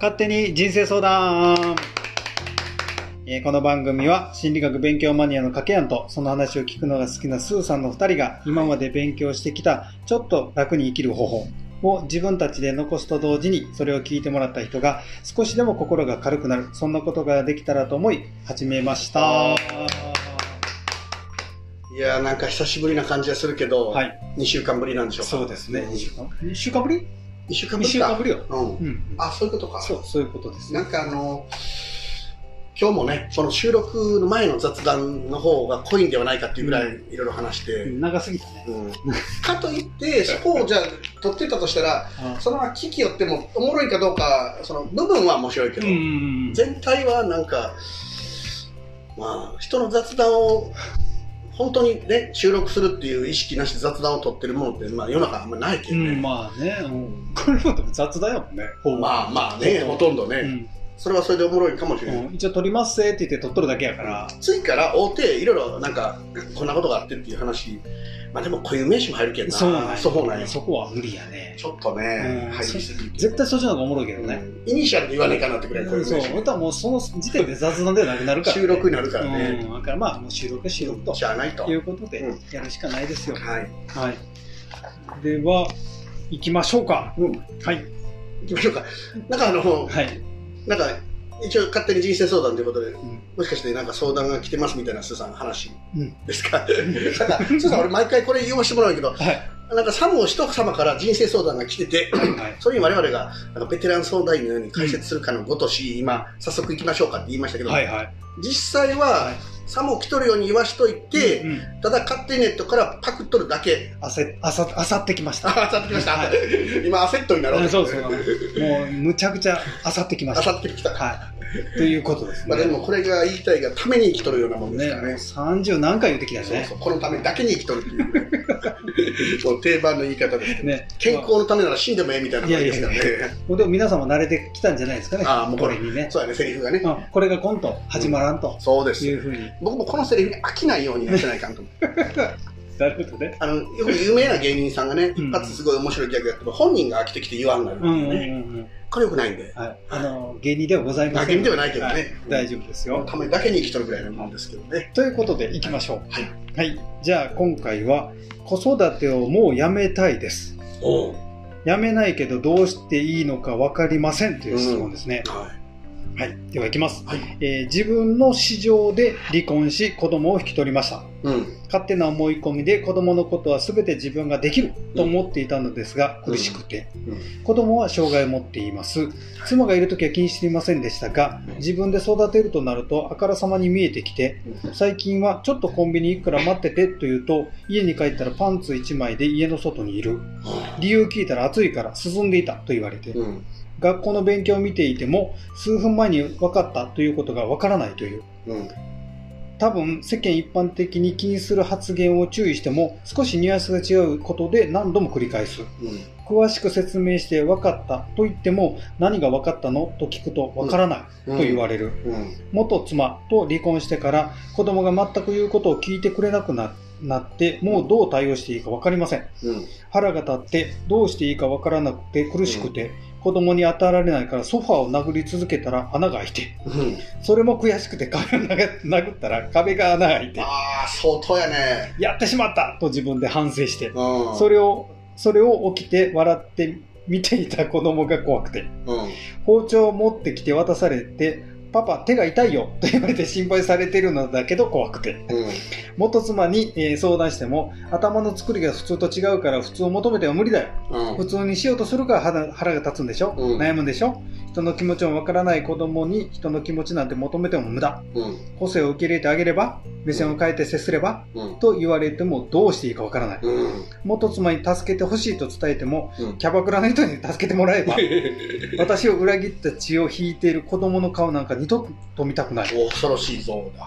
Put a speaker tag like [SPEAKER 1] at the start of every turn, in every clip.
[SPEAKER 1] 勝手に人生相談。えーこの番組は心理学勉強マニアのかけやんとその話を聞くのが好きなスーさんの2人が今まで勉強してきたちょっと楽に生きる方法を自分たちで残すと同時にそれを聞いてもらった人が少しでも心が軽くなるそんなことができたらと思い始めました。
[SPEAKER 2] いやーなんか久しぶりな感じがするけど、
[SPEAKER 1] はい。
[SPEAKER 2] 2週間ぶりなんでしょうか？
[SPEAKER 1] そうですね。
[SPEAKER 2] ん
[SPEAKER 1] 2週間？2週間ぶり？
[SPEAKER 2] 2週間
[SPEAKER 1] ?2
[SPEAKER 2] ぶりか。
[SPEAKER 1] 週間ぶりよ、
[SPEAKER 2] うん。
[SPEAKER 1] うん、
[SPEAKER 2] あ、そういうことか。
[SPEAKER 1] そうそういうことですね
[SPEAKER 2] なんかあの、今日もね、その収録の前の雑談の方が濃いんではないかっていうぐらいいろいろ話して、
[SPEAKER 1] 長すぎたね
[SPEAKER 2] うん かといって、そこをじゃあ撮ってたとしたら、
[SPEAKER 1] あ
[SPEAKER 2] そのまま聞きよってもおもろいかどうか、その部分は面白いけど、
[SPEAKER 1] うん
[SPEAKER 2] 全体はなんか、まあ、人の雑談を、本当にね、収録するっていう意識なしで雑談を取ってるものって、まあ世の中あんまないけどね。
[SPEAKER 1] うん、まあね、うん、これもでも雑談やもんね、
[SPEAKER 2] まあまあね、ほとんどね、
[SPEAKER 1] うん
[SPEAKER 2] それはそれでおもろいかもしれない。
[SPEAKER 1] うん一応撮りますせって言って撮っとるだけやから、
[SPEAKER 2] ついから大手いろいろなんか、こんなことがあってっていう話、まあでも固有名詞も入るけどな、
[SPEAKER 1] そうなんや
[SPEAKER 2] そうなんや
[SPEAKER 1] そこは無理やね。
[SPEAKER 2] ちょっとね、
[SPEAKER 1] うん絶対そっちの方がおもろいけどね。
[SPEAKER 2] うんイニシャルで言わねえかなってくらい固有
[SPEAKER 1] そう、
[SPEAKER 2] 名詞。
[SPEAKER 1] 本当はもうその時点で雑談ではなくなるから、ね。
[SPEAKER 2] 収録になるからね。
[SPEAKER 1] うん、だからまあ、もう収録は収録と
[SPEAKER 2] しゃあないと。
[SPEAKER 1] いうことで
[SPEAKER 2] うん
[SPEAKER 1] やるしかないですよ。
[SPEAKER 2] はい。
[SPEAKER 1] はい。では、行きましょうか。
[SPEAKER 2] うん。
[SPEAKER 1] はい。
[SPEAKER 2] 行きましょうか。なんかあの、
[SPEAKER 1] はい。
[SPEAKER 2] なんか、一応勝手に人生相談ということで、
[SPEAKER 1] ん
[SPEAKER 2] もしかしてなんか相談が来てますみたいなスーさんの話
[SPEAKER 1] うん
[SPEAKER 2] ですか？なんか、スーさん俺毎回これ言わせてもらうけど、
[SPEAKER 1] はい。
[SPEAKER 2] なんかサムを人様から人生相談が来てて、
[SPEAKER 1] はい。
[SPEAKER 2] それに我々がなんかベテラン相談員のように解説するかのごとし、今、早速行きましょうかって言いましたけど、
[SPEAKER 1] はい。はい。
[SPEAKER 2] 実際は、サムを来とるように言わしといて、
[SPEAKER 1] うん、
[SPEAKER 2] ただ勝手にネットからパクっとるだけ。
[SPEAKER 1] あせ、あさ、あさってきました。
[SPEAKER 2] あ、焦ってきました。
[SPEAKER 1] は
[SPEAKER 2] 今、焦っとになろう
[SPEAKER 1] うんそうそう。もう、むちゃくちゃあさってきました。
[SPEAKER 2] 焦ってきた。
[SPEAKER 1] はい。ということですね。
[SPEAKER 2] まあでもこれが言いたいがために生きとるようなもんです
[SPEAKER 1] ね、
[SPEAKER 2] からね。
[SPEAKER 1] 30何回言ってきたよね。
[SPEAKER 2] そうそう、このためだけに生きとるっていうね。もう定番の言い方です
[SPEAKER 1] ね
[SPEAKER 2] 健康のためなら死んでもええみたいな感じですからね。
[SPEAKER 1] もうでも皆様慣れてきたんじゃないですかね。
[SPEAKER 2] ああもうこれ
[SPEAKER 1] にね。
[SPEAKER 2] そうやね、セリフがね。
[SPEAKER 1] うんこれがコント、始まらんと
[SPEAKER 2] そうです
[SPEAKER 1] いうふうに。
[SPEAKER 2] 僕もこのセリフに飽きないようにやってないかんと思う。
[SPEAKER 1] なるほどね。
[SPEAKER 2] あの、よく有名な芸人さんがね、
[SPEAKER 1] うん
[SPEAKER 2] 一発すごい面白いギャグやっても、本人が飽きてきて言わんなる、
[SPEAKER 1] うんうんうん
[SPEAKER 2] ね。
[SPEAKER 1] うん。
[SPEAKER 2] これよくないんで。
[SPEAKER 1] はい。あの、芸人ではございません。
[SPEAKER 2] あ芸人ではないけどね
[SPEAKER 1] はい大丈夫ですよ。
[SPEAKER 2] ためだけに生きとるぐらいのもんですけどね。
[SPEAKER 1] ということで、いきましょう。
[SPEAKER 2] はい。
[SPEAKER 1] はい。じゃあ、今回は、子育てをもうやめたいです。
[SPEAKER 2] おう
[SPEAKER 1] やめないけどどうしていいのか分かりませんという質問ですね。
[SPEAKER 2] は
[SPEAKER 1] はい。では、いきます。
[SPEAKER 2] い。はい。
[SPEAKER 1] えー自分の市場で離婚し子供を引き取りました。
[SPEAKER 2] うん。
[SPEAKER 1] 勝手な思い込みで子供のことは全て自分ができると思っていたのですが、苦しくて、
[SPEAKER 2] うん
[SPEAKER 1] 子供は障害を持っています妻がいる時は気にしていませんでしたが自分で育てるとなるとあからさまに見えてきて最近はちょっとコンビニ行くから待っててと言うと家に帰ったらパンツ1枚で家の外にいる理由聞いたら暑いから涼んでいたと言われて
[SPEAKER 2] うん。
[SPEAKER 1] 学校の勉強を見ていても数分前に分かったということが分からないという
[SPEAKER 2] うん。
[SPEAKER 1] 多分世間一般的に気にする発言を注意しても少しニュアンスが違うことで何度も繰り返す
[SPEAKER 2] うん。
[SPEAKER 1] 詳しく説明して分かったと言っても何が分かったのと聞くと分からないと言われる、
[SPEAKER 2] うん。
[SPEAKER 1] 元妻と離婚してから子供が全く言うことを聞いてくれなくななってもうどう対応していいか分かりません
[SPEAKER 2] うん。
[SPEAKER 1] 腹が立ってどうしていいか分からなくて苦しくて、子供に与えられないからソファーを殴り続けたら穴が開いて
[SPEAKER 2] うん。
[SPEAKER 1] それも悔しくて壁を 殴ったら壁が穴が開いて
[SPEAKER 2] ああ、相当やね。
[SPEAKER 1] やってしまったと自分で反省して
[SPEAKER 2] うん。
[SPEAKER 1] それをそれを起きて笑って見ていた子供が怖くて
[SPEAKER 2] うん。
[SPEAKER 1] 包丁を持ってきて渡されてパパ手が痛いよと言われて心配されてるのだけど怖くて
[SPEAKER 2] うん。
[SPEAKER 1] 元妻に、えー相談しても頭の作りが普通と違うから普通を求めては無理だよ
[SPEAKER 2] うん。
[SPEAKER 1] 普通にしようとするから腹腹が立つんでしょ、
[SPEAKER 2] うん
[SPEAKER 1] 悩むんでしょ？人の気持ちもわからない子供に人の気持ちなんて求めても無駄
[SPEAKER 2] うん。
[SPEAKER 1] 個性を受け入れてあげれば目線を変えて接すれば
[SPEAKER 2] うん。
[SPEAKER 1] と言われてもどうしていいかわからない
[SPEAKER 2] うん。
[SPEAKER 1] 元妻に助けてほしいと伝えても
[SPEAKER 2] うん。
[SPEAKER 1] キャバクラの人に助けてもらえば 私を裏切った血を引いている子供の顔なんか二度と見たくない、
[SPEAKER 2] お恐ろしいぞだ。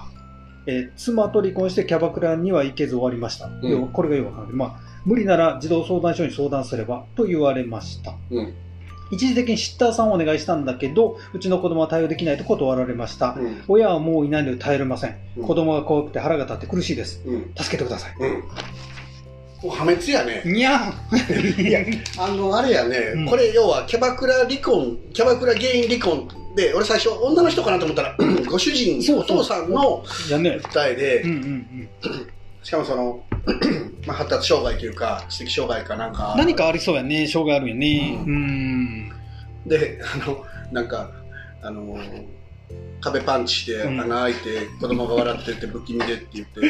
[SPEAKER 1] えー妻と離婚してキャバクラには行けず終わりました、
[SPEAKER 2] ん
[SPEAKER 1] 要はこれがよくわかる、まあ、無理なら児童相談所に相談すればと言われました
[SPEAKER 2] うん。
[SPEAKER 1] 一時的にシッターさんをお願いしたんだけどうちの子供は対応できないと断られました、
[SPEAKER 2] うん。
[SPEAKER 1] 親はもういないので耐えれません、
[SPEAKER 2] うん
[SPEAKER 1] 子供が怖くて腹が立って苦しいです
[SPEAKER 2] うん。
[SPEAKER 1] 助けてください
[SPEAKER 2] うん。もう破滅やね。
[SPEAKER 1] にゃん
[SPEAKER 2] いや、あの、あれやね、
[SPEAKER 1] うん
[SPEAKER 2] これ要はキャバクラ離婚、キャバクラ原因離婚で、俺最初女の人かなと思ったら、ご主人、
[SPEAKER 1] そう
[SPEAKER 2] お父さんの。訴えで、
[SPEAKER 1] うんうんうん。
[SPEAKER 2] しかもその、まあ、発達障害というか、知的障害かなんか。
[SPEAKER 1] 何かありそうやね。障害あるよね。
[SPEAKER 2] う
[SPEAKER 1] うん。
[SPEAKER 2] で、あの、なんか、あの、壁パンチして
[SPEAKER 1] うん
[SPEAKER 2] 穴開いて、子供が笑ってて不気味でって言って、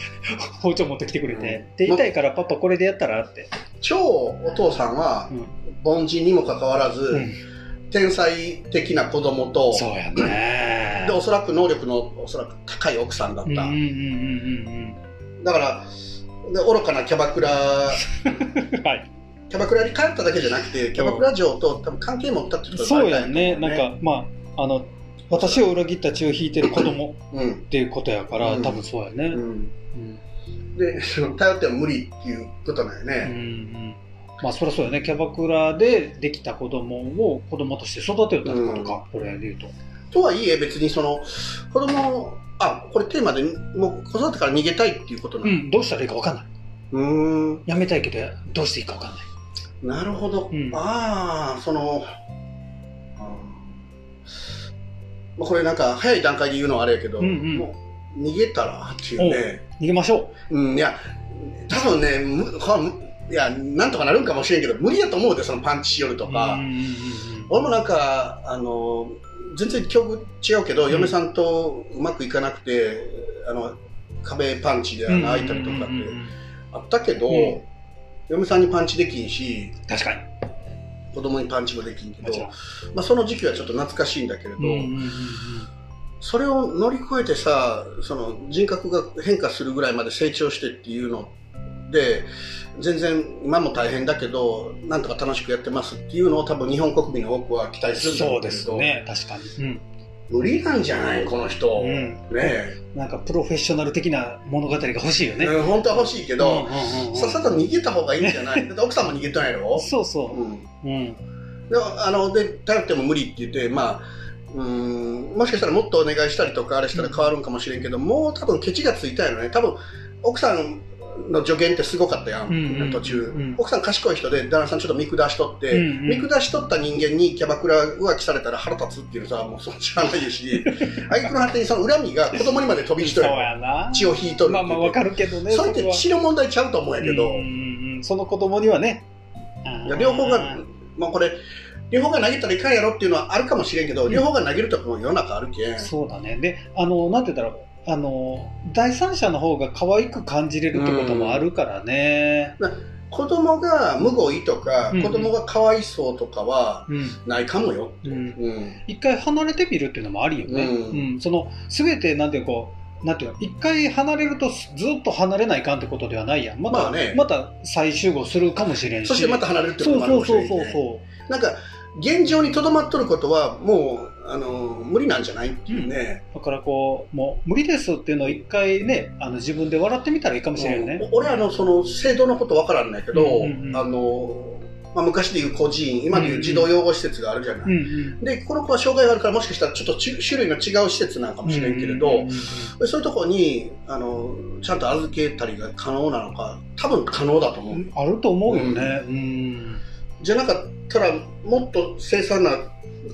[SPEAKER 1] 包丁持ってきてくれて。
[SPEAKER 2] うん
[SPEAKER 1] で、痛いからパパこれでやったら？って。
[SPEAKER 2] 超お父さんは
[SPEAKER 1] うん。
[SPEAKER 2] 凡人にもかかわらず、
[SPEAKER 1] うん。
[SPEAKER 2] 天才的な子供と、
[SPEAKER 1] そうやね
[SPEAKER 2] で、。おそらく能力のおそらく高い奥さんだった。だから、で愚かなキャバクラ、
[SPEAKER 1] うん。はい。
[SPEAKER 2] キャバクラに帰っただけじゃなくて、キャバクラ嬢と多分関係持ったってことが
[SPEAKER 1] そう
[SPEAKER 2] バレたん
[SPEAKER 1] やね。なんか、まあ、あの、私を裏切った血を引いてる子供
[SPEAKER 2] うん。
[SPEAKER 1] っていうことやから、
[SPEAKER 2] うん
[SPEAKER 1] 多分そうやね。
[SPEAKER 2] うん。
[SPEAKER 1] うん。
[SPEAKER 2] で、その頼っても無理っていうことなんよ
[SPEAKER 1] うんう
[SPEAKER 2] ね。
[SPEAKER 1] ん。まあ、そりゃそうやね。キャバクラでできた子供を子供として育てるってことか。これで言うと。
[SPEAKER 2] とはいえ、別にその、子供、あ、これテーマで、もう子育てから逃げたいっていうことなの。
[SPEAKER 1] うん。どうしたらいいか分かんない。
[SPEAKER 2] うーん。
[SPEAKER 1] やめたいけど、どうしていいか分かんない。
[SPEAKER 2] なるほど。
[SPEAKER 1] うん
[SPEAKER 2] ああ、その、あーまあ、これなんか早い段階で言うのはあれやけど、
[SPEAKER 1] うんうん
[SPEAKER 2] もう逃げたらっていうね。
[SPEAKER 1] 逃げましょ
[SPEAKER 2] うん、いや、多分ね、いや、なんとかなるんかもしれんけど、無理やと思うで、そのパンチしよると
[SPEAKER 1] う。
[SPEAKER 2] か。俺もなんか、あの、全然境遇違うけど、
[SPEAKER 1] うん
[SPEAKER 2] 嫁さんとうまくいかなくて、あの、壁パンチで
[SPEAKER 1] うん。
[SPEAKER 2] 穴開いたりとかってあったけど、
[SPEAKER 1] うん
[SPEAKER 2] 嫁さんにパンチできんし、
[SPEAKER 1] 確かに。
[SPEAKER 2] 子供にパンチもできんけどまあ、その時期はちょっと懐かしいんだけれど、
[SPEAKER 1] うんうんうん
[SPEAKER 2] それを乗り越えてさその人格が変化するぐらいまで成長してっていうので全然今も大変だけどなんとか楽しくやってますっていうのを多分日本国民の多くは期待するんだろ
[SPEAKER 1] そうですね。確かに。うん。
[SPEAKER 2] 無理なんじゃないこの人、
[SPEAKER 1] うん。
[SPEAKER 2] ねえ。
[SPEAKER 1] なんかプロフェッショナル的な物語が欲しいよね。
[SPEAKER 2] うん本当は欲しいけど、さっさと逃げた方がいいんじゃない？だって奥さんも逃げてないやろ、
[SPEAKER 1] そうそ
[SPEAKER 2] う。ん、
[SPEAKER 1] う。うん。
[SPEAKER 2] であので頼っても無理って言ってまあうーんもしかしたらもっとお願いしたりとかあれしたら変わるんかもしれんけど、もう多分ケチがついたよね。多分奥さんの助言ってすごかったやん、
[SPEAKER 1] うんうんうん
[SPEAKER 2] 途中、
[SPEAKER 1] うん。
[SPEAKER 2] 奥さん賢い人で旦那さんちょっと見下しとって、
[SPEAKER 1] うんうん。
[SPEAKER 2] 見下しとった人間にキャバクラ浮気されたら腹立つっていうのさもうその知らないし 挙句の果てにその恨みが子供にまで飛び火と
[SPEAKER 1] そう
[SPEAKER 2] る
[SPEAKER 1] やな。
[SPEAKER 2] 血を引いとる
[SPEAKER 1] まあまあわかるけどね。
[SPEAKER 2] それって
[SPEAKER 1] は。
[SPEAKER 2] 血の問題ちゃうと思うんやけど、
[SPEAKER 1] うんうんうん。その子供にはね。
[SPEAKER 2] 両方が、まあ、これ両方が投げたらいかんやろっていうのはあるかもしれんけど、
[SPEAKER 1] うん。
[SPEAKER 2] 両方が投げるとこも世の中あるけん。
[SPEAKER 1] そうだね。で、あの、なんて言ったら、あの、第三者の方が可愛く感じれるってこともあるからね。
[SPEAKER 2] 子供がむごいとか、
[SPEAKER 1] うん
[SPEAKER 2] 子供がかわいそうとかは
[SPEAKER 1] うん。
[SPEAKER 2] ないかもよ、
[SPEAKER 1] うん。
[SPEAKER 2] うん
[SPEAKER 1] 一回離れてみるっていうのもありよね。
[SPEAKER 2] う
[SPEAKER 1] うんん。その、すべて、なんていうこう、なんていうの、一回離れるとずっと離れないかんってことではないやん。また、
[SPEAKER 2] まあね
[SPEAKER 1] また再集合するかもしれんし。
[SPEAKER 2] そしてまた離れるってこともあるかもしれんけ
[SPEAKER 1] そうそうそうそ
[SPEAKER 2] なんか現状にとどまっとることはもうあの無理なんじゃないっていうね、
[SPEAKER 1] う。だからこう、もう無理ですっていうのを一回ね、あの自分で笑ってみたらいいかもしれんよね。
[SPEAKER 2] お俺あのその制度のことわからんないけど、
[SPEAKER 1] うんうんうん
[SPEAKER 2] あのまあ、昔でいう孤児院今でいう児童養護施設があるじゃない、
[SPEAKER 1] うんうん。
[SPEAKER 2] でこの子は障害があるからもしかしたらちょっとち種類の違う施設なんかもしれんけれど、
[SPEAKER 1] うんうんうん
[SPEAKER 2] そういうところにあのちゃんと預けたりが可能なのか多分可能だと思う、
[SPEAKER 1] うんあると思うよね。うん。
[SPEAKER 2] じゃなかったらもっと凄惨なこ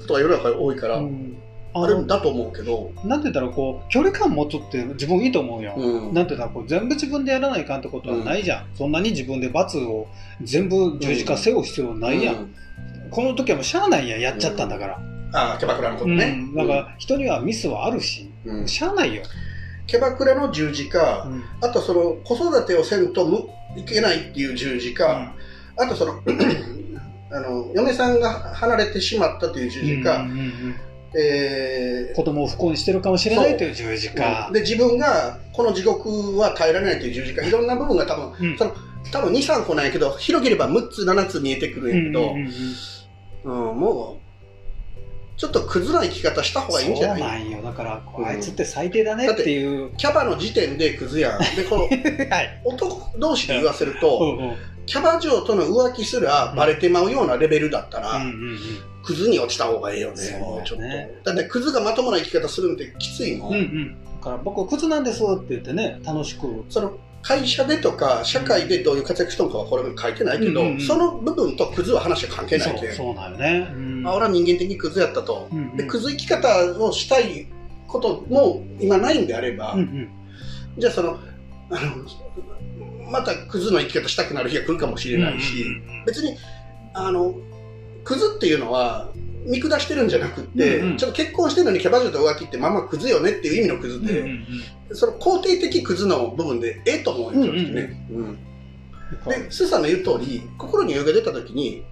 [SPEAKER 2] とが世の中に多いから、
[SPEAKER 1] うん。あ
[SPEAKER 2] るんだと思うけど、
[SPEAKER 1] なんて言ったらこう、距離感持つって自分いいと思うよ。
[SPEAKER 2] うん。
[SPEAKER 1] なんて言ったらこう全部自分でやらないかんってことはないじゃん。そんなに自分で罰を全部十字架背負う必要ないやん。
[SPEAKER 2] うん。
[SPEAKER 1] この時はもうしゃあないやん、やっちゃったんだから。
[SPEAKER 2] ああキャバクラのこと
[SPEAKER 1] うん。
[SPEAKER 2] ね、
[SPEAKER 1] だから人にはミスはあるし、
[SPEAKER 2] うん。
[SPEAKER 1] しゃあないよ。
[SPEAKER 2] キャバクラの十字架、
[SPEAKER 1] うん。
[SPEAKER 2] あとその子育てをせんとむいけないっていう十字架、あとそのあの嫁さんが離れてしまったという十字架、
[SPEAKER 1] うんうんうん
[SPEAKER 2] えー
[SPEAKER 1] 子供を不幸にしてるかもしれないという十字架。
[SPEAKER 2] で自分がこの地獄は耐えられないという十字架。いろんな部分が多分
[SPEAKER 1] うん。
[SPEAKER 2] その多分23個なんやけど広げれば6つ7つ見えてくるんやけど、
[SPEAKER 1] うんうんうん。
[SPEAKER 2] うんもうちょっとクズな生き方した方がいいんじゃ
[SPEAKER 1] そう
[SPEAKER 2] な
[SPEAKER 1] ないんよ。だから、あいつって最低だねっていう。
[SPEAKER 2] キャバの時点でクズやん。でこの
[SPEAKER 1] はい。
[SPEAKER 2] 男同士で言わせると、
[SPEAKER 1] うんうん
[SPEAKER 2] キャバ嬢との浮気すらバレてまうようなレベルだったら、
[SPEAKER 1] うんうんうん。
[SPEAKER 2] クズに落ちた方がいいよね
[SPEAKER 1] ね。
[SPEAKER 2] ちょっと。だってクズがまともな生き方するんってきついもん、
[SPEAKER 1] うんうん。だから僕、クズなんですって言ってね、楽しく。
[SPEAKER 2] その会社でとか社会でどういう活躍しとんかはこれ書いてないけど、
[SPEAKER 1] うんうんうん。
[SPEAKER 2] その部分とクズは話は関係ない
[SPEAKER 1] そう
[SPEAKER 2] けん
[SPEAKER 1] そうなんよね。うん。
[SPEAKER 2] あ俺は人間的にクズやったと、
[SPEAKER 1] うんうん。
[SPEAKER 2] でクズ生き方をしたいことも今ないんであれば、
[SPEAKER 1] うんうん。
[SPEAKER 2] じゃあそのあのまたクズの生き方したくなる日が来るかもしれないし、別にあのクズっていうのは見下してるんじゃなくって、
[SPEAKER 1] うんうん。
[SPEAKER 2] ちょっと結婚してるのにキャバ嬢と浮気ってまあまあクズよねっていう意味のクズで、
[SPEAKER 1] うんうんうん。
[SPEAKER 2] その肯定的クズの部分でええと思うよ、正直ね。うん。で、スーさんの言う通り、心に余裕が出た時に、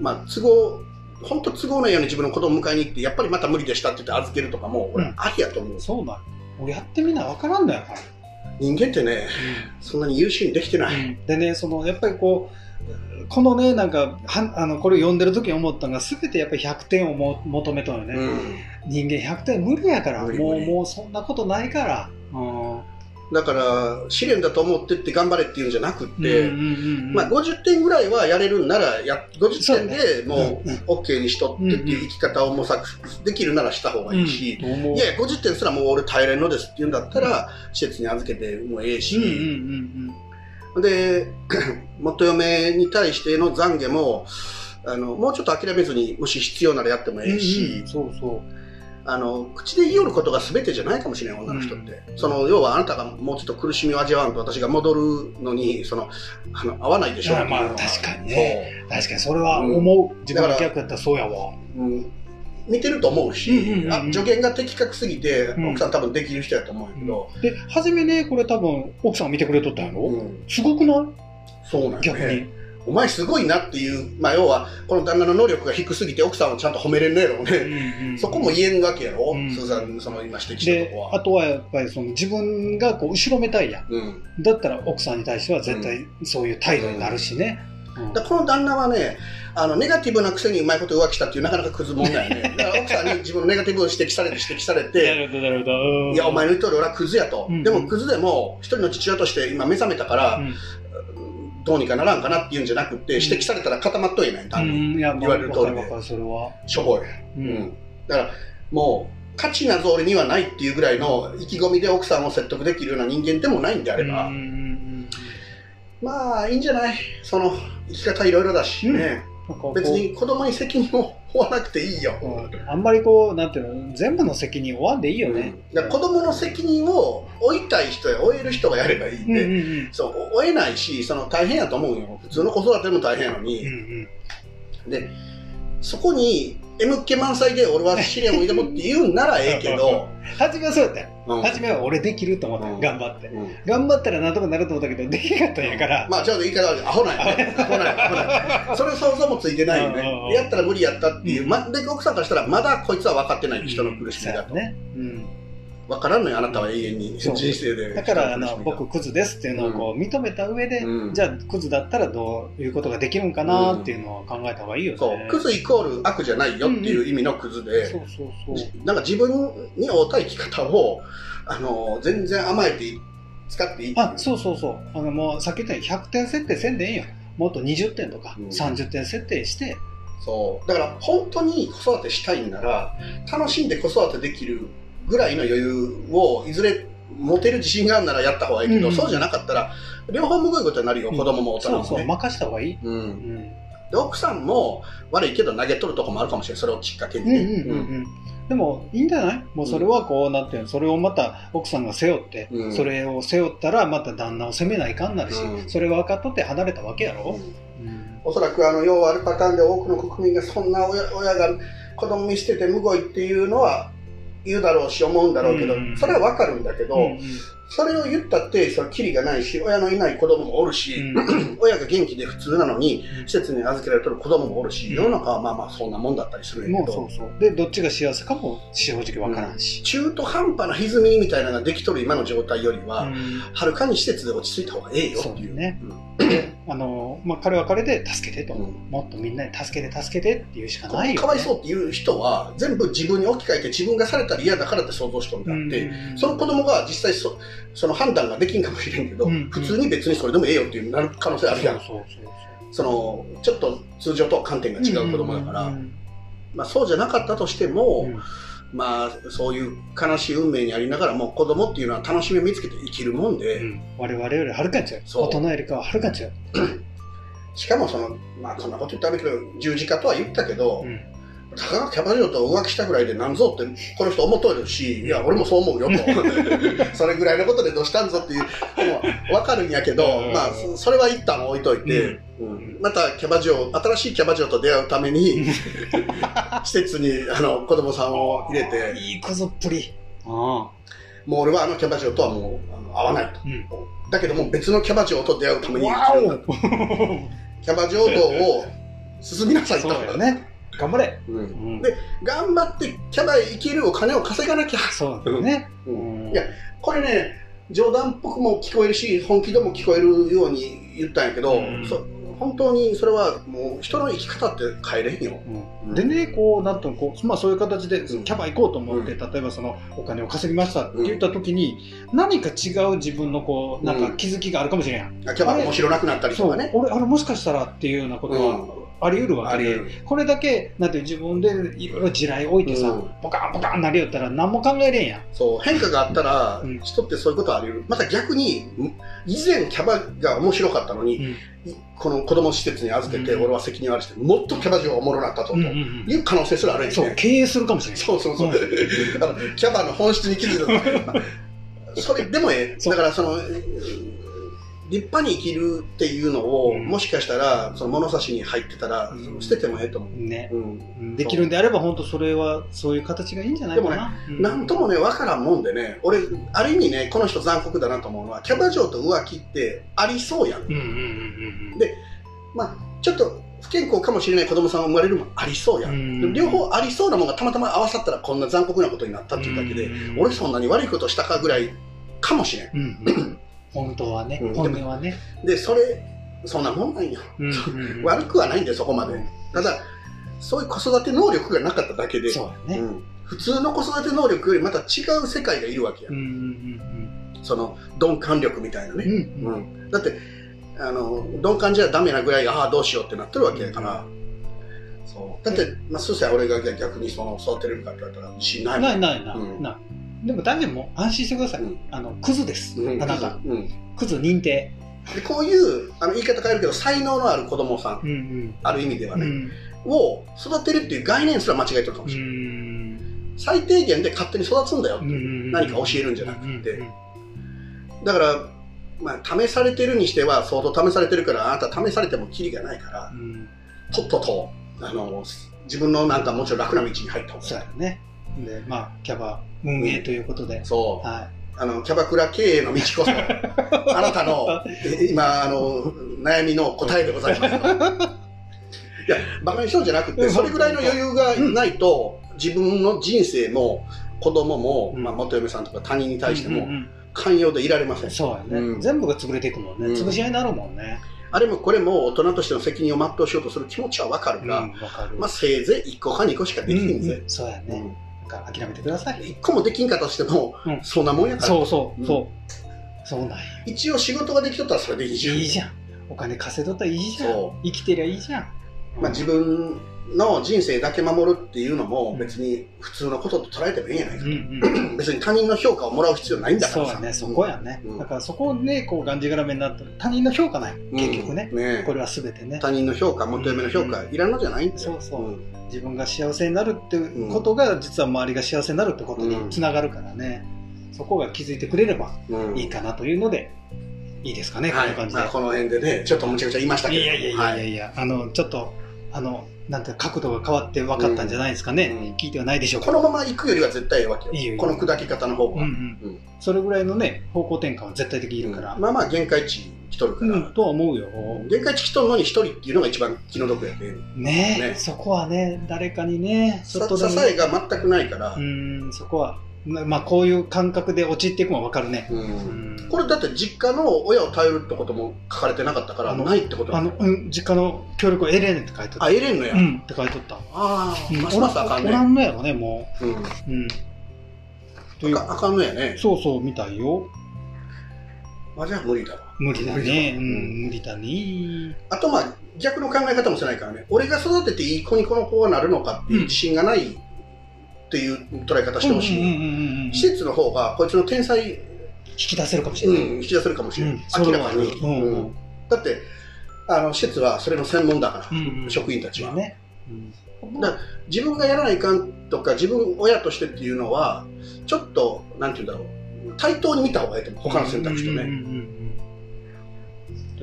[SPEAKER 2] まあ、都合、本当都合ないように自分の子供迎えに行って、やっぱりまた無理でしたって言って預けるとかも、俺
[SPEAKER 1] うん、
[SPEAKER 2] ありやと思う。
[SPEAKER 1] そうなんよ俺やってみなわからんだよ、
[SPEAKER 2] 人間ってね、そんなに優秀にできてない。
[SPEAKER 1] でね、そのやっぱりこう、このね、なんか、はあのこれ読んでる時に思ったのが、すべてやっぱり100点をも求めとるよね、
[SPEAKER 2] うん。
[SPEAKER 1] 人間100点無理やから、もうもうそんなことないから。うん
[SPEAKER 2] だから、試練だと思ってって頑張れっていうんじゃなくって、
[SPEAKER 1] うんうんうん
[SPEAKER 2] まあ、50点ぐらいはやれるんならや、50点でも
[SPEAKER 1] うんうん。
[SPEAKER 2] う OK にしとってっていう生き方を模索できるならした方がいいし、
[SPEAKER 1] うん
[SPEAKER 2] いやいや、50点すらもう俺耐えれんのですって言うんだったら、施設に預けてもええし、
[SPEAKER 1] うんうんうん
[SPEAKER 2] で、元嫁に対しての懺悔も、あの、もうちょっと諦めずに、もし必要ならやっても
[SPEAKER 1] うん。
[SPEAKER 2] ええし、
[SPEAKER 1] うんそうそ
[SPEAKER 2] あの、口で言いよることが全てじゃないかもしれん、女の人って。その、要はあなたがもうちょっと苦しみを味わわんと私が戻るのに、その、あの合わないで
[SPEAKER 1] う。
[SPEAKER 2] しょ
[SPEAKER 1] いやまあ確かにね。確かにそれは思う。自分が逆やったらそうやわ。
[SPEAKER 2] そう。うん見てると思うし、
[SPEAKER 1] うんうんうんうん
[SPEAKER 2] あ助言が的確すぎて、
[SPEAKER 1] うん
[SPEAKER 2] 奥さん多分できる人やと思うけど、
[SPEAKER 1] で、初めね、これ多分奥さんが見てくれとったやろ、
[SPEAKER 2] うん
[SPEAKER 1] すごくない？
[SPEAKER 2] そうなんよ
[SPEAKER 1] 逆
[SPEAKER 2] ね。
[SPEAKER 1] に。
[SPEAKER 2] お前すごいなっていう、まあ要は、この旦那の能力が低すぎて奥さんをちゃんと褒めれんねやろうね。そこも言えんわけやろ、
[SPEAKER 1] うん
[SPEAKER 2] スーザン、その今指摘したと
[SPEAKER 1] で
[SPEAKER 2] こ、は。
[SPEAKER 1] あとはやっぱりその自分がこう後ろめたいやん。
[SPEAKER 2] うん、
[SPEAKER 1] だったら奥さんに対しては絶対そういう態度になるしね。うん
[SPEAKER 2] だこの旦那はね、あのネガティブなくせにうまいこと浮気したっていうなかなかクズもんだよね。だから奥さんに自分のネガティブを指摘されて指摘され
[SPEAKER 1] な
[SPEAKER 2] て、
[SPEAKER 1] るほど、なるほど。うん
[SPEAKER 2] いや、お前の言う通り俺はクズやと。
[SPEAKER 1] うん
[SPEAKER 2] でもクズでも一人の父親として今目覚めたから、
[SPEAKER 1] うん
[SPEAKER 2] どうにかならんかなっていうんじゃなくて、指摘されたら固まっといない、
[SPEAKER 1] う
[SPEAKER 2] 単に。
[SPEAKER 1] ん、いや、
[SPEAKER 2] 言われる通りで
[SPEAKER 1] それは。
[SPEAKER 2] しょぼい。
[SPEAKER 1] う
[SPEAKER 2] うんん。だから、もう、価値なぞ俺にはないっていうぐらいの意気込みで奥さんを説得できるような人間でもないんであれば、
[SPEAKER 1] うんうん
[SPEAKER 2] まあ、いいんじゃない？その、生き方いろいろだし、
[SPEAKER 1] うん
[SPEAKER 2] ね。別に子供に責任を負わなくていいよ。
[SPEAKER 1] うんあんまりこう、なんていうの、全部の責任負わんでいいよね。
[SPEAKER 2] だから子供の責任を負いたい人や負える人がやればいいん
[SPEAKER 1] うん
[SPEAKER 2] で、
[SPEAKER 1] うんうん
[SPEAKER 2] そう、負えないし、その大変やと思うよ。普通の子育ても大変やのに、
[SPEAKER 1] うん
[SPEAKER 2] で、そこに、M っ気満載で俺は試練を挑むって言うんならええけど、
[SPEAKER 1] 初めはそうやったよ。
[SPEAKER 2] うん
[SPEAKER 1] 初めは俺できると思ったよ
[SPEAKER 2] うん
[SPEAKER 1] 頑張って。
[SPEAKER 2] うん
[SPEAKER 1] 頑張ったらなんとかなると思ったけど、できなかったんやから。
[SPEAKER 2] まあ、ちょうど言い方はアホなんやね。アホなんや、アホなんや。それ想像もついてないよね。でやったら無理やったっていう。
[SPEAKER 1] うん
[SPEAKER 2] ま、で、奥さんからしたら、まだこいつは分かってない人の苦しみだと。
[SPEAKER 1] ね。うん。
[SPEAKER 2] 分からんのよ、あなたは永遠に。人生で。
[SPEAKER 1] だから、あの、僕、クズですっていうのをこう認めた上で、
[SPEAKER 2] うん
[SPEAKER 1] じゃあ、クズだったらどういうことができるんかなっていうのを考えた方がいいよね。
[SPEAKER 2] そう、クズイコール悪じゃないよっていう意味のクズで、
[SPEAKER 1] そうそうそう。
[SPEAKER 2] なんか自分に合うた生き方を、あの、全然甘えていい使っていい
[SPEAKER 1] あ、そうそうそう。あの、もう、さっき言ったように100点設定せんでええんよ。もっと20点とか
[SPEAKER 2] うん
[SPEAKER 1] 30点設定して、
[SPEAKER 2] そう。だから本当に子育てしたいんなら、楽しんで子育てできるぐらいの余裕をいずれ持てる自信があるならやった方がいいけど、
[SPEAKER 1] うん
[SPEAKER 2] そうじゃなかったら、両方むごいことになるよ、
[SPEAKER 1] うん
[SPEAKER 2] 子供も大人
[SPEAKER 1] そうそう、
[SPEAKER 2] もね。
[SPEAKER 1] 任した方がいい。
[SPEAKER 2] う。
[SPEAKER 1] うんん。
[SPEAKER 2] で、奥さんも悪いけど投げ取るとこもあるかもしれない。それをきっかけに
[SPEAKER 1] うんうんうん
[SPEAKER 2] ね。
[SPEAKER 1] うん。でも、いいんじゃない？もうそれはこうなってるそれをまた奥さんが背負って、
[SPEAKER 2] うん
[SPEAKER 1] それを背負ったらまた旦那を責めないかんなるし、
[SPEAKER 2] うん
[SPEAKER 1] それが分かっとって離れたわけやろ、
[SPEAKER 2] うん
[SPEAKER 1] うん
[SPEAKER 2] おそらくあの、要はあるパターンで多くの国民がそんな親親が子供見捨ててむごいっていうのは言うだろうし思うんだろうけど、
[SPEAKER 1] うん。
[SPEAKER 2] それはわかるんだけど、
[SPEAKER 1] うん。
[SPEAKER 2] それを言ったって、そのキリがないし、親のいない子供もおるし、
[SPEAKER 1] うん。
[SPEAKER 2] 親が元気で普通なのに、施設に預けられてる子供もおるし、
[SPEAKER 1] うん。
[SPEAKER 2] 世の中はまあまあそんなもんだったりするんやけど
[SPEAKER 1] そう、そう。で、どっちが幸せかも正直分からんし。
[SPEAKER 2] 中途半端な歪みみたいなのができとる今の状態よりは、
[SPEAKER 1] うん。
[SPEAKER 2] はるかに施設で落ち着いた方がええよっていう。
[SPEAKER 1] ね あの、まあ、彼は彼で助けてと、
[SPEAKER 2] うん。
[SPEAKER 1] もっとみんなに助けて助けてっていうしか
[SPEAKER 2] こ
[SPEAKER 1] ないよ、ね。
[SPEAKER 2] かわいそうっていう人は、全部自分に置き換えて自分がされたら嫌だからって想像しとるんだって、
[SPEAKER 1] うん。
[SPEAKER 2] その子供が実際そその判断ができんかもしれんけど、
[SPEAKER 1] うん。
[SPEAKER 2] 普通に別にそれでもええよっていうなる可能性あるやん。
[SPEAKER 1] そうそうそう
[SPEAKER 2] その、ちょっと通常とは観点が違う子供だから、
[SPEAKER 1] うん。
[SPEAKER 2] まあそうじゃなかったとしても、
[SPEAKER 1] うん
[SPEAKER 2] まあ、そういう悲しい運命にありながらも、子供っていうのは楽しみを見つけて生きるもんで、
[SPEAKER 1] うん我々よりはるかに違う。大人よりかははるかに違う。
[SPEAKER 2] しかもその、まあ、こんなこと言ったらけど、十字架とは言ったけど、
[SPEAKER 1] うん
[SPEAKER 2] たかがキャバ嬢と浮気したぐらいでなんぞって、この人思っとるし、いや、俺もそう思うよと。それぐらいのことでどうしたんぞっていう、でもわかるんやけど
[SPEAKER 1] うん、
[SPEAKER 2] まあ、そそれは一旦置いといて、うんまたキャバ嬢、新しいキャバ嬢と出会うために、施設にあの子供さんを入れて、
[SPEAKER 1] いいこぞっぷり。あ
[SPEAKER 2] もう俺はあのキャバ嬢とはもう会わないと。
[SPEAKER 1] あ。うん。
[SPEAKER 2] だけども別のキャバ嬢と出会うために、キャバ嬢道を進みなさいと。
[SPEAKER 1] そうだよね。頑張れ。
[SPEAKER 2] うん
[SPEAKER 1] うん
[SPEAKER 2] で頑張ってキャバへ生きるお金を稼がなきゃ。
[SPEAKER 1] そうだよね。
[SPEAKER 2] うんいや、これね、冗談っぽくも聞こえるし、本気でも聞こえるように言ったんやけど、
[SPEAKER 1] うん
[SPEAKER 2] そ本当にそれはもう人の生き方って変えれへんよ。
[SPEAKER 1] うんでね、こう、なんともこう、まあそういう形で、
[SPEAKER 2] うん
[SPEAKER 1] キャバ行こうと思って、
[SPEAKER 2] う
[SPEAKER 1] 例えばその、お金を稼ぎましたって言った時に、何か違う自分のこう、なんか気づきがあるかもしれんやん。
[SPEAKER 2] キャバが面白なくなったりとかね。
[SPEAKER 1] 俺、あれもしかしたらっていうようなこと
[SPEAKER 2] うん
[SPEAKER 1] はあり得るわけで、これだけ、なんて自分でいろいろ地雷置いてさ、
[SPEAKER 2] うん
[SPEAKER 1] ポカンポカンなりよったら何も考えれんやん。
[SPEAKER 2] そう、変化があったら、
[SPEAKER 1] うん
[SPEAKER 2] 人ってそういうことあり得る。また逆に、以前キャバが面白かったのに、この子供施設に預けて、
[SPEAKER 1] うん
[SPEAKER 2] 俺は責任をあるして、もっとキャバ嬢がおもろなったぞ、という可能性すらあるんや
[SPEAKER 1] そう、
[SPEAKER 2] ね。
[SPEAKER 1] 経営するかもしれない。
[SPEAKER 2] そうそうそう。
[SPEAKER 1] うん
[SPEAKER 2] あのキャバの本質に気づいた。それでもええ。だからその、立派に生きるっていうのを、
[SPEAKER 1] うん
[SPEAKER 2] もしかしたら、その物差しに入ってたら、
[SPEAKER 1] うん
[SPEAKER 2] 捨ててもええと思う。
[SPEAKER 1] ね。
[SPEAKER 2] うん
[SPEAKER 1] できるんであれば、本当それは、そういう形がいいんじゃないかな。うん
[SPEAKER 2] なんともね、わからんもんでね、俺、ある意味ね、この人残酷だなと思うのは、キャバ嬢と浮気ってありそうやん。
[SPEAKER 1] うんうんうんうん。
[SPEAKER 2] でまあ、ちょっと不健康かもしれない子供さんが生まれるもありそうやん。両方ありそうなものがたまたま合わさったらこんな残酷なことになったっていうだけで、
[SPEAKER 1] うん
[SPEAKER 2] 俺そんなに悪いことしたかぐらいかもしれん。
[SPEAKER 1] うんうん 本当はね
[SPEAKER 2] うん、
[SPEAKER 1] 本音はね。
[SPEAKER 2] で、それ、そんなもんなんよ。
[SPEAKER 1] うんうん
[SPEAKER 2] 悪くはないんで、そこまで。ただ、そういう子育て能力がなかっただけで、
[SPEAKER 1] そうやね。
[SPEAKER 2] うん普通の子育て能力よりまた違う世界がいるわけや。
[SPEAKER 1] うんうん
[SPEAKER 2] その、鈍感力みたいなね。
[SPEAKER 1] うんうん。うん
[SPEAKER 2] うんだって、あの、鈍感じゃダメなぐらい、ああ、どうしようってなってるわけやから。そうだって、まあ、スーさん俺が逆にその育てれるかって言われたら自信ないもん
[SPEAKER 1] ないないな
[SPEAKER 2] うん
[SPEAKER 1] な。でも、大丈夫もう安心してください。
[SPEAKER 2] うん
[SPEAKER 1] あの、クズです。
[SPEAKER 2] うん
[SPEAKER 1] あなた。
[SPEAKER 2] うん
[SPEAKER 1] クズ認定。
[SPEAKER 2] でこういうあの言い方変えるけど才能のある子供さん
[SPEAKER 1] うん
[SPEAKER 2] ある意味ではね、
[SPEAKER 1] うん。
[SPEAKER 2] を育てるっていう概念すら間違えてるかも
[SPEAKER 1] う
[SPEAKER 2] しれない、
[SPEAKER 1] ん。
[SPEAKER 2] 最低限で勝手に育つんだよ、
[SPEAKER 1] うん
[SPEAKER 2] 何か教えるんじゃなくて
[SPEAKER 1] うん
[SPEAKER 2] だから、まあ、試されてるにしては相当試されてるからあなた試されてもキリがないから
[SPEAKER 1] うん
[SPEAKER 2] とっととあの自分のなんかもちろん楽な道に入った方
[SPEAKER 1] そう
[SPEAKER 2] がいい
[SPEAKER 1] やね。で、まあ、キャバ運営ということで。
[SPEAKER 2] そう
[SPEAKER 1] は
[SPEAKER 2] あのキャバクラ経営の道こそ あなたのえ今あの悩みの答えでございますいやバカにしようんじゃなくてそれぐらいの余裕がないと、自分の人生も子供も、
[SPEAKER 1] うん
[SPEAKER 2] まあ、元嫁さんとか他人に
[SPEAKER 1] い。
[SPEAKER 2] 対しても寛容でいられません、
[SPEAKER 1] そうやね、
[SPEAKER 2] うん
[SPEAKER 1] 全部が潰れていくもんね。
[SPEAKER 2] うん
[SPEAKER 1] 潰し合いになるもんね。
[SPEAKER 2] あれもこれも大人としての責任を全うしようとする気持ちはわかるが、
[SPEAKER 1] うん。
[SPEAKER 2] まあ、せいぜい1個か2個しかできひんぜ、
[SPEAKER 1] うんそうやね。から諦めてください。
[SPEAKER 2] 1個もできんかったとしても、
[SPEAKER 1] うん
[SPEAKER 2] そんなもんやから
[SPEAKER 1] そうそう、
[SPEAKER 2] うん
[SPEAKER 1] そう。そうなんや。
[SPEAKER 2] 一応仕事ができとったらそれでいいじゃん
[SPEAKER 1] いいじゃん。お金稼いどったらいいじゃん
[SPEAKER 2] そ。
[SPEAKER 1] 生きてりゃいいじゃん。
[SPEAKER 2] まあ、自分の人生だけ守るっていうのも
[SPEAKER 1] うん
[SPEAKER 2] 別に普通のことと捉えてもいいんじゃないか
[SPEAKER 1] うんうん。
[SPEAKER 2] 別に他人の評価をもらう必要ないんだからさ
[SPEAKER 1] そうやね、そこやね。
[SPEAKER 2] うん
[SPEAKER 1] だからそこで、こう、がんじがらめになってる。他人の評価ない。結局ね。
[SPEAKER 2] ね
[SPEAKER 1] これは全てね。
[SPEAKER 2] 他人の評価元嫁の評価いらんのじゃないんだよ
[SPEAKER 1] そうそうん自分が幸せになるっていう
[SPEAKER 2] う
[SPEAKER 1] ことが、実は周りが幸せになるってことに
[SPEAKER 2] うん
[SPEAKER 1] つながるからね。そこが気づいてくれれば
[SPEAKER 2] うん
[SPEAKER 1] いいかなというので、いいですかね、こ
[SPEAKER 2] はい
[SPEAKER 1] んな感じで
[SPEAKER 2] まあ、。この辺でねちょっとむちゃくちゃ言いましたけど
[SPEAKER 1] いやいやいやいや
[SPEAKER 2] はい
[SPEAKER 1] いや、あの、ちょっと、あの、なんて角度が変わって分かったんじゃないですかね。
[SPEAKER 2] うん。
[SPEAKER 1] 聞いてはないでしょうか。
[SPEAKER 2] このまま行くよりは絶対いいわけよ。
[SPEAKER 1] いいよいいよ。
[SPEAKER 2] この砕き方の方が、
[SPEAKER 1] うんうん。
[SPEAKER 2] うん。
[SPEAKER 1] それぐらいのね、方向転換は絶対的にいるから。
[SPEAKER 2] まあまあ限界値来とるから、
[SPEAKER 1] うん、とは思うよ。
[SPEAKER 2] 限界値来とるのに一人っていうのが一番気の毒やね。
[SPEAKER 1] ね
[SPEAKER 2] ね。
[SPEAKER 1] そこはね、誰かにね、ちょっと
[SPEAKER 2] 支えが全くないから、
[SPEAKER 1] うん、そこは、ままあ、こういう感覚で陥っていくのは分かるね。
[SPEAKER 2] うん
[SPEAKER 1] うん
[SPEAKER 2] これだって実家の親を頼るってことも書かれてなかったからないってこと
[SPEAKER 1] あの、うん、実家の協力を得れねんって書いてた。
[SPEAKER 2] あ得れんのや、
[SPEAKER 1] うん、って書いてった。
[SPEAKER 2] ああ、
[SPEAKER 1] うん
[SPEAKER 2] ますますあかんね
[SPEAKER 1] おらんのやろね、も
[SPEAKER 2] うん
[SPEAKER 1] う。うん。という
[SPEAKER 2] あかあかんのやね
[SPEAKER 1] そうそう、みたいよ。
[SPEAKER 2] あじゃあ無理だわ
[SPEAKER 1] 無理だね。
[SPEAKER 2] だ
[SPEAKER 1] うん、無理だね。
[SPEAKER 2] あとまあ逆の考え方もしないからね俺が育てていい子にこの子はなるのかっていう自信がないっていう捉え方してほしい、
[SPEAKER 1] うんうんうんうんうん
[SPEAKER 2] 施設の方がこいつの天才、
[SPEAKER 1] 引き出せるかもし
[SPEAKER 2] うん、
[SPEAKER 1] れない。
[SPEAKER 2] 引き出せるかもしれない、
[SPEAKER 1] うん
[SPEAKER 2] 明らかに、
[SPEAKER 1] うん
[SPEAKER 2] うん。だってあの施設はそれの専門だから、
[SPEAKER 1] うんうん。
[SPEAKER 2] 職員たちは、
[SPEAKER 1] ね。
[SPEAKER 2] だ自分がやらないかんとか自分親としてっていうのはちょっとなんて言うんだろう。対等に見た方がいいと思う。他の選択肢とね、
[SPEAKER 1] うんうんうんうん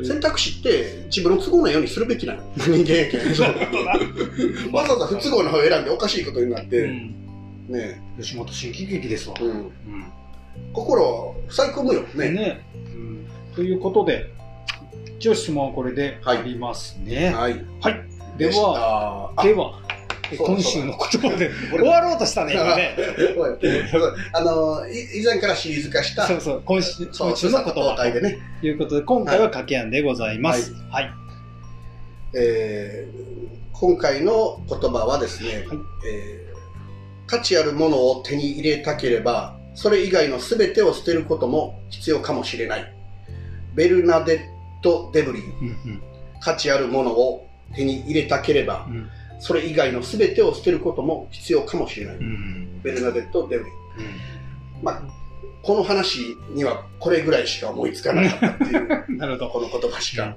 [SPEAKER 2] 選択肢って自分の都合のようにするべきなの。人間やけん わざわざ不都合の方を選んでおかしいことになって、
[SPEAKER 1] うん
[SPEAKER 2] ね
[SPEAKER 1] 吉本新喜劇ですわ。
[SPEAKER 2] うん、
[SPEAKER 1] うん。
[SPEAKER 2] 心を塞ぎ込むよ。ね
[SPEAKER 1] ねうん。ということで、一応質問はこれでありますね。
[SPEAKER 2] はい。
[SPEAKER 1] はい。では、
[SPEAKER 2] あ
[SPEAKER 1] では、今週の言葉で終わろうとしたね、今ね。
[SPEAKER 2] あのい以前からシリーズ化した。
[SPEAKER 1] そうそう、今週
[SPEAKER 2] そう
[SPEAKER 1] 今週の言葉。
[SPEAKER 2] でね、
[SPEAKER 1] ということで、今回は掛け案でございます。はい。
[SPEAKER 2] えー今回の言葉はですね、
[SPEAKER 1] はい。
[SPEAKER 2] えー価値あるものを手に入れたければそれ以外の全てを捨てることも必要かもしれない。ベルナデット・デブリン。
[SPEAKER 1] うん
[SPEAKER 2] 価値あるものを手に入れたければ
[SPEAKER 1] うん。うん
[SPEAKER 2] それ以外の全てを捨てることも必要かもしれない、
[SPEAKER 1] うん
[SPEAKER 2] ベルナデット・デブリン。まあこの話にはこれぐらいしか思いつかなかったっていう
[SPEAKER 1] う んなるほど。
[SPEAKER 2] この言葉しか。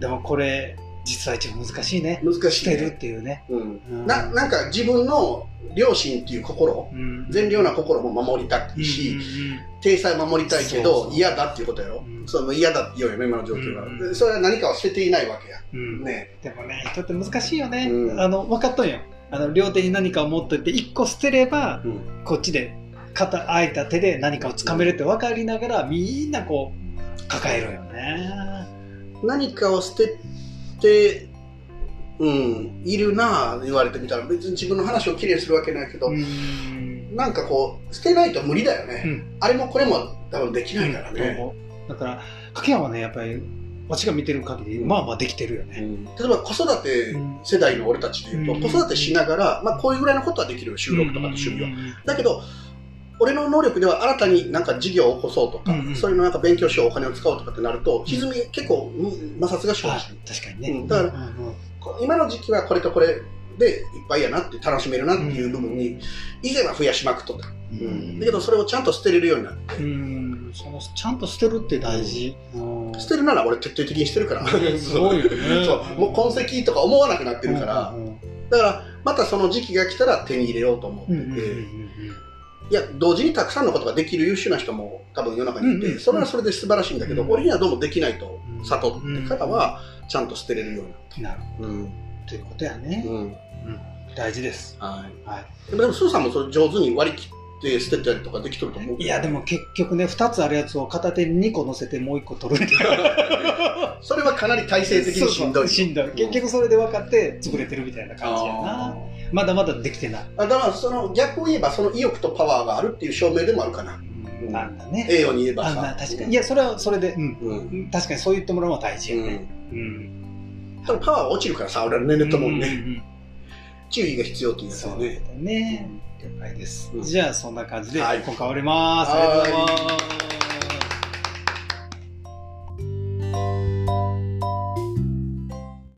[SPEAKER 1] でもこれ、実は一番難しいね。
[SPEAKER 2] 難しい、ね、
[SPEAKER 1] るっていうね。
[SPEAKER 2] うん。
[SPEAKER 1] うん。
[SPEAKER 2] ななんか自分の良心っていう心。
[SPEAKER 1] うん。
[SPEAKER 2] 善良な心も守りたいし、体裁守りたいけど嫌だっていうことやろ、
[SPEAKER 1] うん。
[SPEAKER 2] その嫌だって言うよね今の状況が、
[SPEAKER 1] うん。
[SPEAKER 2] それは何かを捨てていないわけや。
[SPEAKER 1] うん。うん
[SPEAKER 2] ね。
[SPEAKER 1] でもね、人って難しいよね。
[SPEAKER 2] うん。
[SPEAKER 1] あの、分かっとんよ。あの、両手に何かを持っといて、一個捨てれば、
[SPEAKER 2] うん。
[SPEAKER 1] こっちで、肩空いた手で何かを掴めるって分かりながら、みんなこう、抱えるよね。
[SPEAKER 2] 何かを捨ててうんいるなあ言われてみたら別に自分の話をきれいにするわけないけど、
[SPEAKER 1] うん。
[SPEAKER 2] なんかこう捨てないと無理だよね、
[SPEAKER 1] うん。
[SPEAKER 2] あれもこれも多分できないからね、
[SPEAKER 1] だから、掛けはね、やっぱり、私が見てる限り、まあまあできてるよね。
[SPEAKER 2] 例えば子育て世代の俺たちでいうと、
[SPEAKER 1] うん。
[SPEAKER 2] 子育てしながら、まあ、こういうぐらいのことはできるよ収録とかの趣味は、
[SPEAKER 1] うん。
[SPEAKER 2] だけど俺の能力では新たになんか事業を起こそうとか、
[SPEAKER 1] うんうん。
[SPEAKER 2] そういうのなんか勉強しようお金を使おうとかってなると歪み結構うん摩擦が生
[SPEAKER 1] あ
[SPEAKER 2] じ
[SPEAKER 1] 確かにね。
[SPEAKER 2] うん。だから今の時期はこれとこれでいっぱいやなって楽しめるなっていう部分に以前は増やしまくっとった、うん。だけどそれをちゃんと捨てれるようになって
[SPEAKER 1] うん、そのちゃんと捨てるって大事。うん。
[SPEAKER 2] 捨てるなら俺徹底的に捨てるから。
[SPEAKER 1] すごいよね。
[SPEAKER 2] そう。もう痕跡とか思わなくなってるから、だからまたその時期が来たら手に入れようと思ってて、
[SPEAKER 1] うん
[SPEAKER 2] いや同時にたくさんのことができる優秀な人も多分世の中にいて、それはそれで素晴らしいんだけど、
[SPEAKER 1] うん
[SPEAKER 2] 俺にはどうもできないと
[SPEAKER 1] うん
[SPEAKER 2] 悟ってからはちゃんと捨てれるようになっ
[SPEAKER 1] なるほど。ということやね。
[SPEAKER 2] うん
[SPEAKER 1] 大事です。
[SPEAKER 2] はい、
[SPEAKER 1] は
[SPEAKER 2] でもでもスーさんもそれ上手に割り切って捨てたりとかできとると思うけ
[SPEAKER 1] い。や、でも結局ね、二つあるやつを片手に2個乗せてもう1個取るっていう。
[SPEAKER 2] それはかなり体制的にしんどい
[SPEAKER 1] しんどい。結局それで分かって潰れてるみたいな感じやな。
[SPEAKER 2] あ
[SPEAKER 1] まだまだできてない。
[SPEAKER 2] ーあだからその逆を言えばその意欲とパワーがあるっていう証明でもあるかな
[SPEAKER 1] うんなんだね。
[SPEAKER 2] 栄養に言えば
[SPEAKER 1] あ、
[SPEAKER 2] さ
[SPEAKER 1] まあ確かに。いや、それはそれで、うん。
[SPEAKER 2] うん、
[SPEAKER 1] うん確かにそう言ってもらうのは大事
[SPEAKER 2] う
[SPEAKER 1] やね。
[SPEAKER 2] ん、
[SPEAKER 1] うん。
[SPEAKER 2] 多分パワー落ちるからさ俺ら年齢ともにね、
[SPEAKER 1] うんうんうん
[SPEAKER 2] 注意が必要っていうやつだよね
[SPEAKER 1] そうだね。了解です。
[SPEAKER 2] うん
[SPEAKER 1] じゃあ、そんな感じで、
[SPEAKER 2] はい
[SPEAKER 1] 今回終わります。ありがとうございます。